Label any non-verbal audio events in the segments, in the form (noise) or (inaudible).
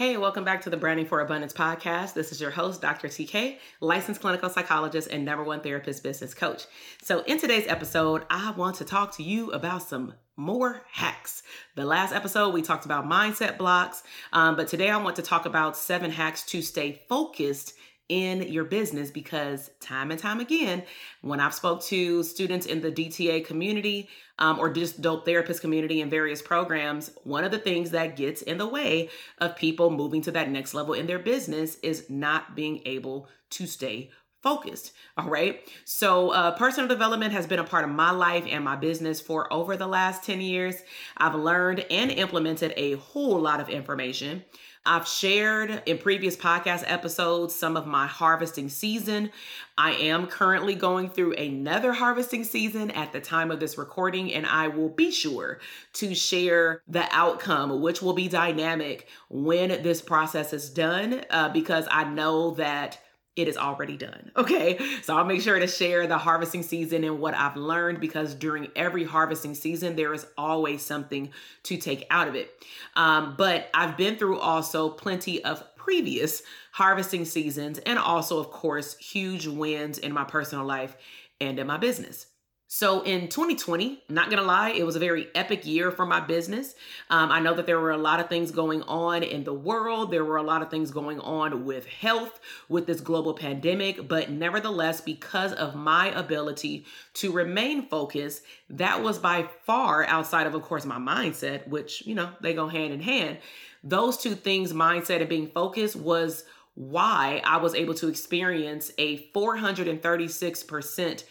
Hey, welcome back to the Branding for Abundance podcast. This is your host, Dr. TK, licensed clinical psychologist and number one therapist business coach. So, in today's episode, I want to talk to you about some more hacks. The last episode, we talked about mindset blocks, um, but today I want to talk about seven hacks to stay focused in your business because time and time again when i've spoke to students in the dta community um, or just dope therapist community and various programs one of the things that gets in the way of people moving to that next level in their business is not being able to stay focused. All right. So, uh, personal development has been a part of my life and my business for over the last 10 years. I've learned and implemented a whole lot of information. I've shared in previous podcast episodes some of my harvesting season. I am currently going through another harvesting season at the time of this recording, and I will be sure to share the outcome, which will be dynamic when this process is done, uh, because I know that it is already done. (laughs) Okay. So I'll make sure to share the harvesting season and what I've learned because during every harvesting season, there is always something to take out of it. Um, but I've been through also plenty of previous harvesting seasons and also, of course, huge wins in my personal life and in my business. So in 2020, not gonna lie, it was a very epic year for my business. Um, I know that there were a lot of things going on in the world. There were a lot of things going on with health, with this global pandemic. But nevertheless, because of my ability to remain focused, that was by far outside of, of course, my mindset, which, you know, they go hand in hand. Those two things, mindset and being focused, was why I was able to experience a 436%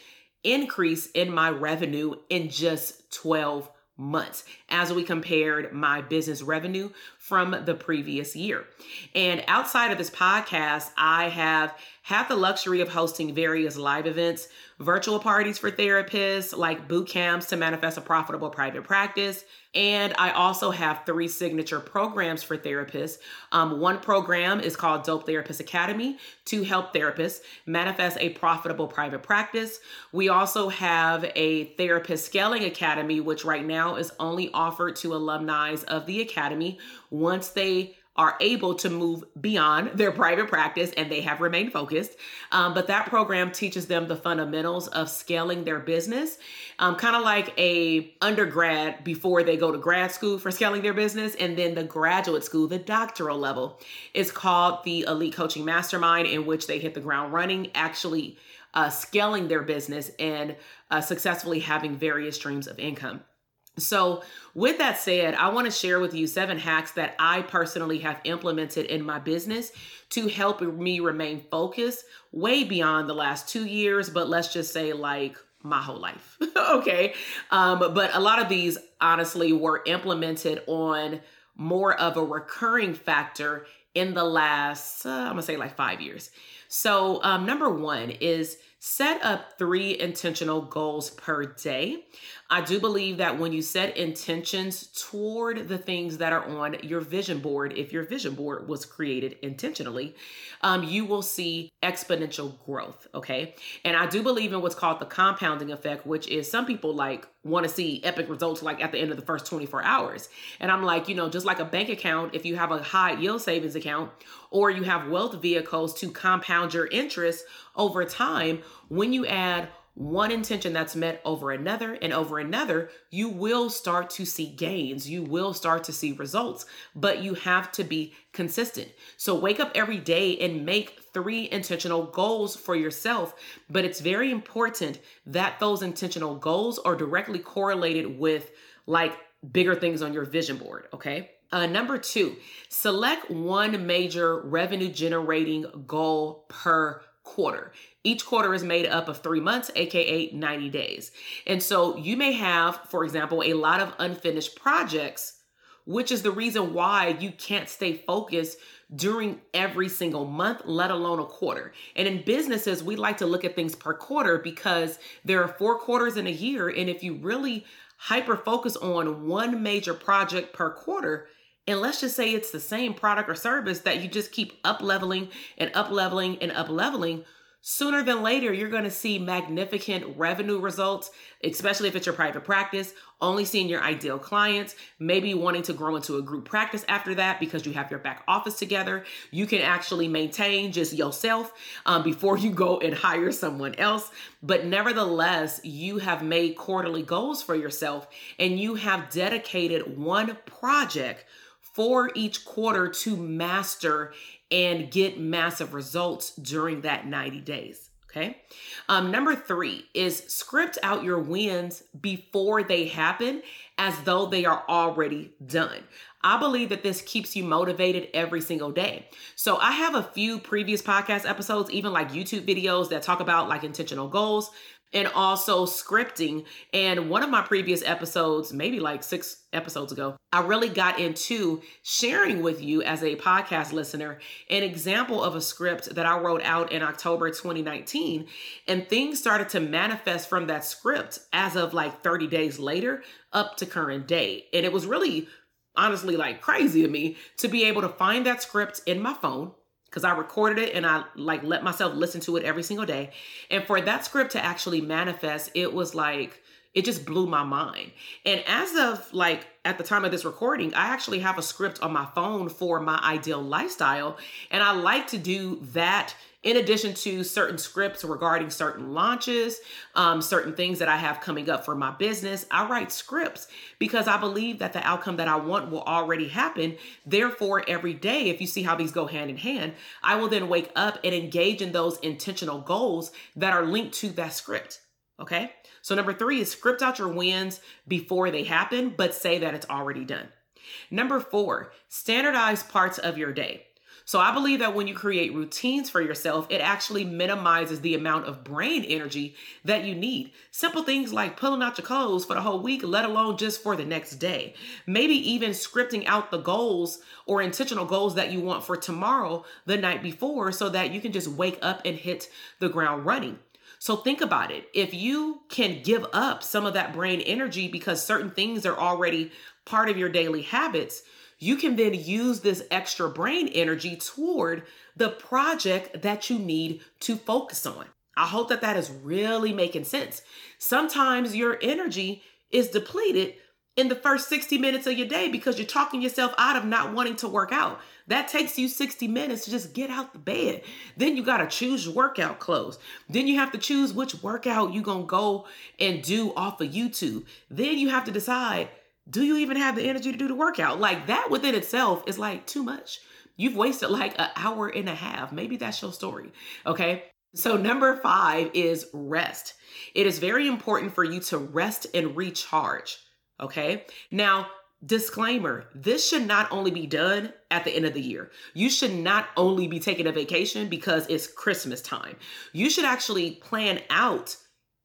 increase in my revenue in just 12 months as we compared my business revenue from the previous year. And outside of this podcast, I have had the luxury of hosting various live events, virtual parties for therapists, like boot camps to manifest a profitable private practice, and I also have three signature programs for therapists. Um, one program is called Dope Therapist Academy to help therapists manifest a profitable private practice. We also have a Therapist Scaling Academy, which right now is only offered to alumni of the Academy once they are able to move beyond their private practice and they have remained focused. Um, but that program teaches them the fundamentals of scaling their business, um, kind of like a undergrad before they go to grad school for scaling their business, and then the graduate school, the doctoral level, is called the Elite Coaching Mastermind, in which they hit the ground running, actually uh, scaling their business and uh, successfully having various streams of income. So, with that said, I want to share with you seven hacks that I personally have implemented in my business to help me remain focused way beyond the last two years, but let's just say like my whole life. (laughs) okay. Um, but a lot of these honestly were implemented on more of a recurring factor in the last, uh, I'm gonna say like five years. So, um, number one is set up three intentional goals per day. I do believe that when you set intentions toward the things that are on your vision board, if your vision board was created intentionally, um, you will see exponential growth. Okay. And I do believe in what's called the compounding effect, which is some people like want to see epic results like at the end of the first 24 hours. And I'm like, you know, just like a bank account, if you have a high yield savings account or you have wealth vehicles to compound your interest over time, when you add one intention that's met over another and over another, you will start to see gains. You will start to see results, but you have to be consistent. So wake up every day and make three intentional goals for yourself. But it's very important that those intentional goals are directly correlated with like bigger things on your vision board, okay? Uh, number two, select one major revenue generating goal per quarter. Each quarter is made up of three months, aka 90 days. And so you may have, for example, a lot of unfinished projects which is the reason why you can't stay focused during every single month, let alone a quarter. And in businesses, we like to look at things per quarter because there are four quarters in a year. And if you really hyper focus on one major project per quarter, and let's just say it's the same product or service that you just keep up leveling and up leveling and up leveling, sooner than later, you're going to see magnificent revenue results, especially if it's your private practice, only seeing your ideal clients, maybe wanting to grow into a group practice after that because you have your back office together. You can actually maintain just yourself um, before you go and hire someone else. But nevertheless, you have made quarterly goals for yourself and you have dedicated one project for each quarter to master and get massive results during that 90 days. Okay. Um, number three is script out your wins before they happen as though they are already done. I believe that this keeps you motivated every single day. So I have a few previous podcast episodes, even like YouTube videos that talk about like intentional goals and also scripting. And one of my previous episodes, maybe like six episodes ago, I really got into sharing with you as a podcast listener an example of a script that I wrote out in October 2019. And things started to manifest from that script as of like 30 days later up to current day. And it was really honestly like crazy to me to be able to find that script in my phone because I recorded it and I like let myself listen to it every single day. And for that script to actually manifest, it was like it just blew my mind. And as of like at the time of this recording, I actually have a script on my phone for my ideal lifestyle. And I like to do that in addition to certain scripts regarding certain launches, um, certain things that I have coming up for my business, I write scripts because I believe that the outcome that I want will already happen. Therefore, every day, if you see how these go hand in hand, I will then wake up and engage in those intentional goals that are linked to that script. Okay. So, number three is script out your wins before they happen, but say that it's already done. Number four, standardize parts of your day. So I believe that when you create routines for yourself, it actually minimizes the amount of brain energy that you need. Simple things like pulling out your clothes for the whole week, let alone just for the next day. Maybe even scripting out the goals or intentional goals that you want for tomorrow the night before so that you can just wake up and hit the ground running. So think about it. If you can give up some of that brain energy because certain things are already part of your daily habits, you can then use this extra brain energy toward the project that you need to focus on. I hope that that is really making sense. Sometimes your energy is depleted in the first 60 minutes of your day because you're talking yourself out of not wanting to work out. That takes you 60 minutes to just get out the bed. Then you got to choose your workout clothes. Then you have to choose which workout you're going to go and do off of YouTube. Then you have to decide do you even have the energy to do the workout? Like that within itself is like too much. You've wasted like an hour and a half. Maybe that's your story. Okay. So, number five is rest. It is very important for you to rest and recharge. Okay. Now, disclaimer this should not only be done at the end of the year. You should not only be taking a vacation because it's Christmas time. You should actually plan out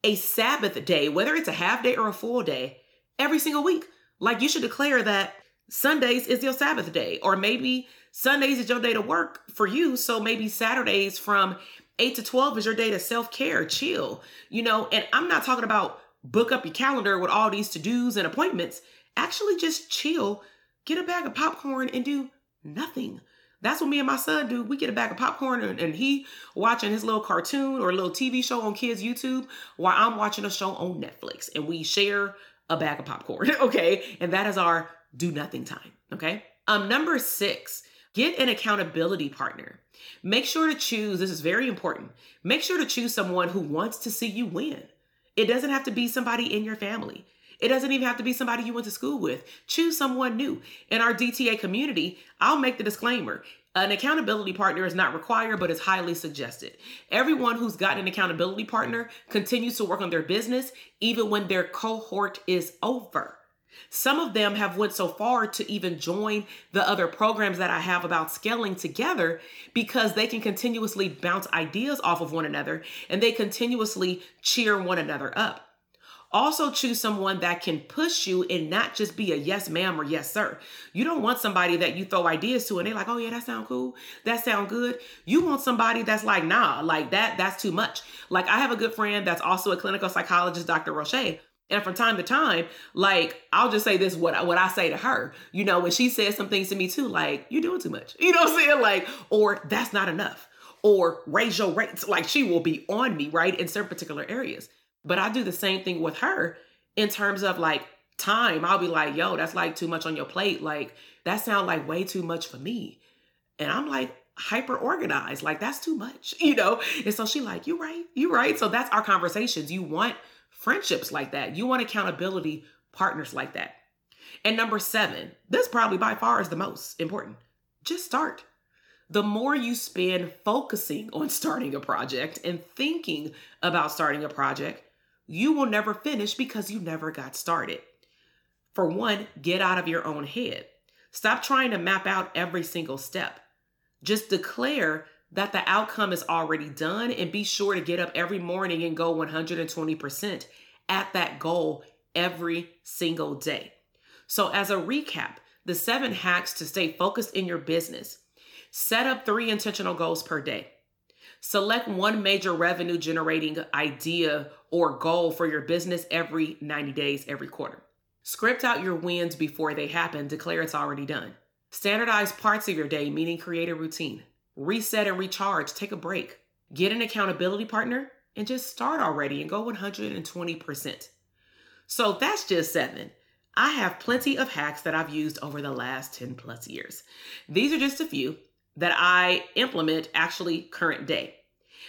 a Sabbath day, whether it's a half day or a full day, every single week. Like you should declare that Sundays is your Sabbath day, or maybe Sundays is your day to work for you. So maybe Saturdays from 8 to 12 is your day to self care, chill, you know. And I'm not talking about book up your calendar with all these to dos and appointments. Actually, just chill, get a bag of popcorn, and do nothing. That's what me and my son do. We get a bag of popcorn and, and, he watching his little cartoon or a little TV show on kids YouTube while I'm watching a show on Netflix. And we share a bag of popcorn, (laughs) okay? And that is our do nothing time, okay? Um number 6, get an accountability partner. Make sure to choose, this is very important. Make sure to choose someone who wants to see you win. It doesn't have to be somebody in your family. It doesn't even have to be somebody you went to school with. Choose someone new. In our DTA community, I'll make the disclaimer an accountability partner is not required, but is highly suggested. Everyone who's gotten an accountability partner continues to work on their business even when their cohort is over. Some of them have went so far to even join the other programs that I have about scaling together because they can continuously bounce ideas off of one another and they continuously cheer one another up. Also, choose someone that can push you and not just be a yes, ma'am, or yes, sir. You don't want somebody that you throw ideas to and they're like, oh, yeah, that sound cool. That sound good. You want somebody that's like, nah, like that, that's too much. Like, I have a good friend that's also a clinical psychologist, Dr. Roche. And from time to time, like I'll just say this what what I say to her, you know, when she says some things to me too, like you're doing too much, (laughs) you know what I'm saying, like or that's not enough, or raise your rates, like she will be on me, right, in certain particular areas. But I do the same thing with her in terms of like time. I'll be like, yo, that's like too much on your plate, like that sounds like way too much for me, and I'm like hyper organized, like that's too much, (laughs) you know. And so she like, you right, you right. So that's our conversations. You want friendships like that. You want accountability partners like that. And number seven, this probably by far is the most important. Just start. The more you spend focusing on (laughs) starting a project and thinking about starting a project, you will never finish because you never got started. For one, get out of your own head. Stop trying to map out every single step. Just declare that the outcome is already done and be sure to get up every morning and go 120% at that goal every single day. So, as a recap, the seven hacks to stay focused in your business set up three intentional goals per day. Select one major revenue generating idea or goal for your business every 90 days, every quarter. Script out your wins before they happen, declare it's already done. Standardize parts of your day, meaning create a routine reset and recharge, take a break, get an accountability partner, and just start already and go 120%. So that's just seven. I have plenty of hacks that I've used over the last 10 plus years. These are just a few that I implement actually current day.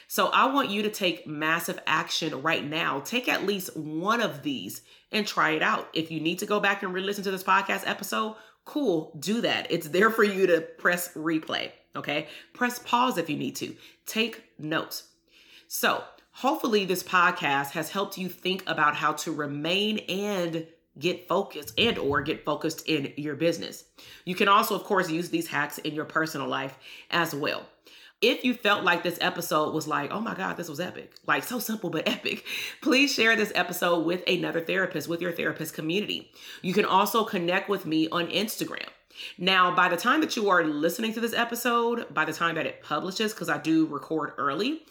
So I want you to take massive action right now. Take at least one of these and try it out. If you need to go back and re listen to this podcast episode, cool, do that. It's there for you to press replay. Okay. Press pause if you need to. Take notes. So, hopefully, this podcast has helped you think about how to remain and get focused and or get focused in your business. You can also of course use these hacks in your personal life as well. If you felt like this episode was like, oh my God, this was epic, like so simple but (laughs) epic, please share this episode with another therapist, with your therapist community. You can also connect with me on Instagram. Now, by the time that you are listening to this episode, by the time that it publishes, because I do record early,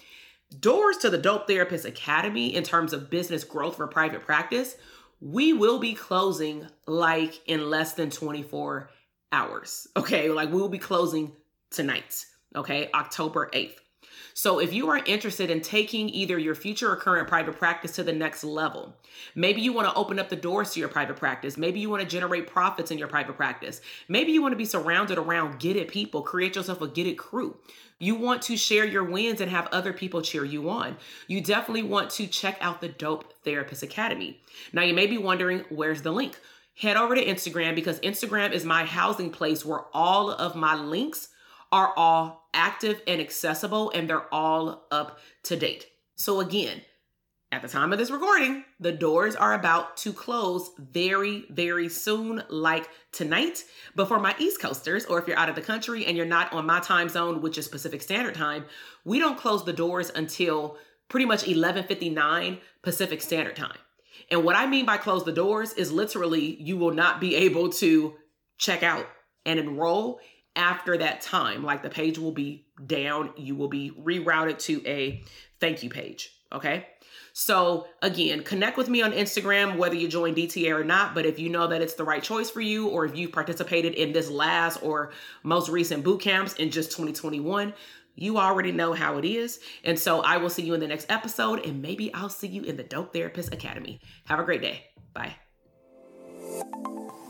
doors to the Dope Therapist Academy in terms of business growth for private practice, we will be closing like in less than 24 hours. Okay. Like we will be closing tonight. Okay. October 8th. So, if you are interested in taking either your future or current private practice to the next level, maybe you want to open up the doors to your private practice, maybe you want to generate profits in your private practice, maybe you want to be surrounded around get it people, create yourself a get it crew. You want to share your wins and have other people cheer you on. You definitely want to check out the Dope Therapist Academy. Now, you may be wondering, where's the link? Head over to Instagram because Instagram is my housing place where all of my links are all active and accessible and they're all up to date. So, again, at the time of this recording, the doors are about to close very, very soon, like tonight. But for my East Coasters, or if you're out of the country and you're not on my time zone, which is Pacific Standard Time, we don't close the doors until pretty much 11:59 Pacific Standard Time. And what I mean by close the doors is literally you will not be able to check out and enroll after that time. Like the page will be down, you will be rerouted to a thank you page. Okay. So again, connect with me on Instagram, whether you join DTA or not. But if you know that it's the right choice for you, or if you've participated in this last or most recent boot camps in just 2021, you already know how it is. And so I will see you in the next episode, and maybe I'll see you in the Dope Therapist Academy. Have a great day. Bye.